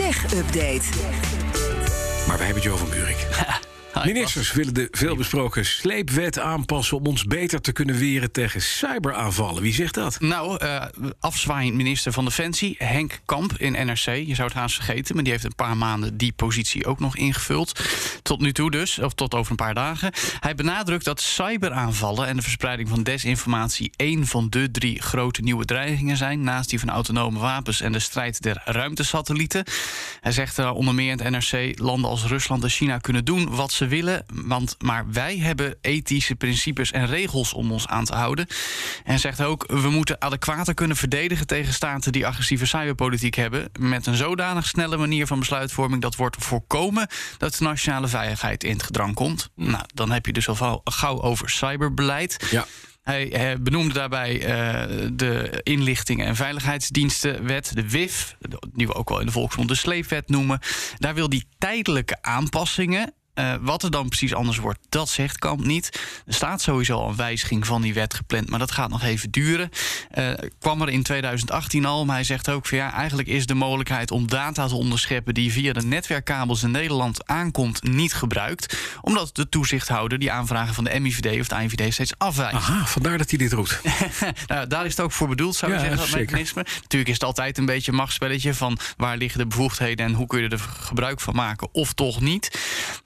Tech Update. Maar wij hebben Joe van Buurik. Ministers willen de veelbesproken sleepwet aanpassen om ons beter te kunnen weren tegen cyberaanvallen. Wie zegt dat? Nou, uh, afzwaaiend minister van Defensie, Henk Kamp in NRC. Je zou het haast vergeten, maar die heeft een paar maanden die positie ook nog ingevuld. Tot nu toe dus, of tot over een paar dagen. Hij benadrukt dat cyberaanvallen en de verspreiding van desinformatie één van de drie grote nieuwe dreigingen zijn. Naast die van autonome wapens en de strijd der ruimtesatellieten. Hij zegt onder meer in het NRC: landen als Rusland en China kunnen doen wat ze willen. Want, maar wij hebben ethische principes en regels om ons aan te houden. En zegt ook: we moeten adequater kunnen verdedigen tegen staten die agressieve cyberpolitiek hebben. Met een zodanig snelle manier van besluitvorming dat wordt voorkomen dat de nationale veiligheid in het gedrang komt. Nou, dan heb je dus al gauw over cyberbeleid. Ja. Hij benoemde daarbij uh, de inlichtingen- en veiligheidsdienstenwet, de WIF, die we ook wel in de volksmond de sleepwet noemen. Daar wil hij tijdelijke aanpassingen uh, wat er dan precies anders wordt, dat zegt Kamp niet. Er staat sowieso een wijziging van die wet gepland, maar dat gaat nog even duren. Uh, kwam er in 2018 al, maar hij zegt ook van ja, eigenlijk is de mogelijkheid om data te onderscheppen die via de netwerkkabels in Nederland aankomt, niet gebruikt. Omdat de toezichthouder die aanvragen van de MIVD of de INVD steeds afwijst. Aha, vandaar dat hij dit roept. nou, daar is het ook voor bedoeld, zou je Ja, zeggen, dat zeker. mechanisme. Natuurlijk is het altijd een beetje een machtsspelletje van waar liggen de bevoegdheden en hoe kun je er gebruik van maken of toch niet.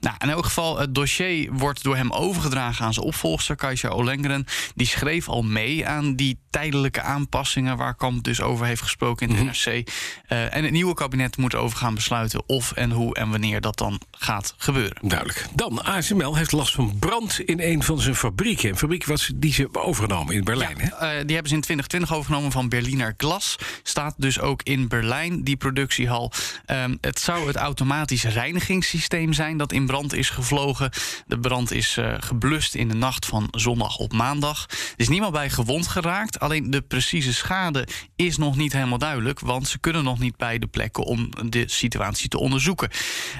Nou, in elk geval, het dossier wordt door hem overgedragen aan zijn opvolgster, Kajsa Olengren. Die schreef al mee aan die tijdelijke aanpassingen waar Kamp dus over heeft gesproken in het NRC. Eh, en het nieuwe kabinet moet over gaan besluiten of en hoe en wanneer dat dan gaat gebeuren. Duidelijk. Dan, ASML heeft last van brand in een van zijn fabrieken. Een fabriek was die ze hebben overgenomen in Berlijn. hè? Eh, die hebben ze in 2020 overgenomen van Berliner Glas. Staat dus ook in Berlijn, die productiehal. Ehm, het zou het automatisch reinigingssysteem zijn dat in brand is gevlogen. De brand is eh, geblust in de nacht van zondag op maandag. Er is niemand bij gewond geraakt. Alleen de precieze schade is nog niet helemaal duidelijk. Want ze kunnen nog niet bij de plekken om de situatie te onderzoeken.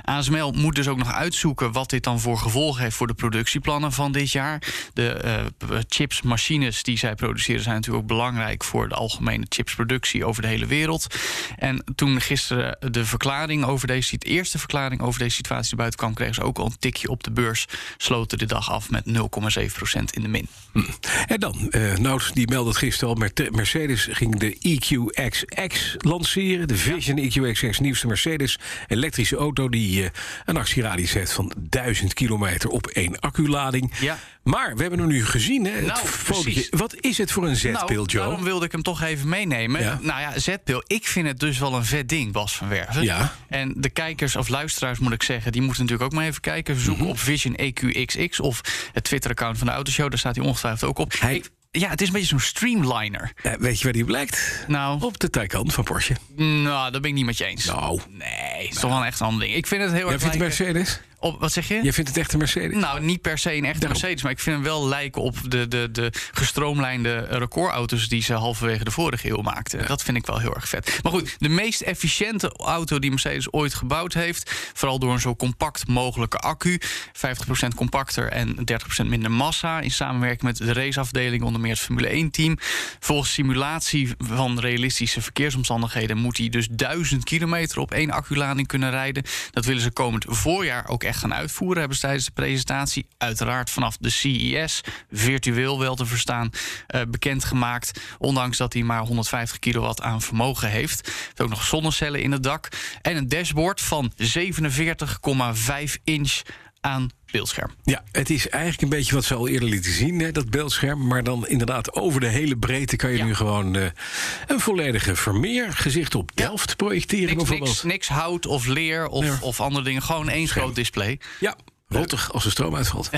ASML moet dus ook nog uitzoeken wat dit dan voor gevolgen heeft voor de productieplannen van dit jaar. De eh, chips, machines die zij produceren zijn natuurlijk ook belangrijk voor de algemene chipsproductie over de hele wereld. En toen gisteren de verklaring over deze, de eerste verklaring over deze situatie buiten kwam, kregen ook al een tikje op de beurs. Sloten de dag af met 0,7% in de min. En dan, eh Nout die meldde het gisteren al... Mer- Mercedes ging de EQXX lanceren. De Vision EQXX, nieuwste Mercedes elektrische auto... die eh, een actieradius heeft van 1000 kilometer op één acculading. Ja. Maar we hebben hem nu gezien, hè? het Nou, fotootje. Wat is het voor een zetpil, nou, Joe? daarom wilde ik hem toch even meenemen. Ja. Nou ja, zetpil. Ik vind het dus wel een vet ding, Bas van Werven. Ja. En de kijkers of luisteraars, moet ik zeggen... die moeten natuurlijk ook even kijken. Zoek Mhm. op Vision EQXX of het Twitter-account van de Autoshow. Daar staat hij ongetwijfeld ook op. Hij- Ik- ja, het is een beetje zo'n streamliner. Eh, weet je waar die blijkt? Nou, Op de Taycan van Porsche. nou, dat ben ik niet met je eens. Nou, Nee, het is toch wel een echt ander ding. Ik vind het heel jij erg vindt het Mercedes? Op... Wat zeg je? Jij vindt het echt een Mercedes? Nou, niet per se een echte. Mercedes, maar ik vind hem wel lijken op de, de, de gestroomlijnde recordauto's die ze halverwege de vorige eeuw maakten. Dat vind ik wel heel erg vet. Maar goed, de meest efficiënte auto die Mercedes ooit gebouwd heeft, vooral door een zo compact mogelijke accu, 50% compacter en 30% minder massa, in samenwerking met de raceafdeling, onder meer het Formule 1-team. Volgens simulatie van realistische verkeersomstandigheden moet hij dus 1000 kilometer op één acculading kunnen rijden. Dat willen ze komend voorjaar ook echt gaan uitvoeren, hebben ze tijdens de presentatie. Uiteraard vanaf de CES, virtueel wel te verstaan, eh, bekendgemaakt. Ondanks dat hij maar 150 kilowatt aan vermogen heeft. heeft ook nog zonnecellen in het dak. En een dashboard van 47,5 inch aan beeldscherm. Ja, het is eigenlijk een beetje wat ze al eerder lieten zien, hè, dat beeldscherm. Maar dan inderdaad over de hele breedte kan je Ja. nu gewoon eh, een volledige Vermeer gezicht op Delft projecteren Niks, bijvoorbeeld. niks, niks hout of leer of, Ja. of andere dingen. Gewoon één groot display. Ja, rottig als de stroom uitvalt.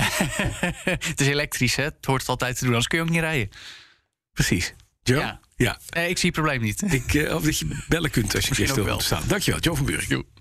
het is elektrisch, hè? Het hoort het altijd te doen, anders kun je ook niet rijden. Precies. Joe? Ja. Ja. Nee, ik zie het probleem niet. Ik, eh, of dat je bellen kunt als je stil wilt staan. Dankjewel, Joe van Buurik.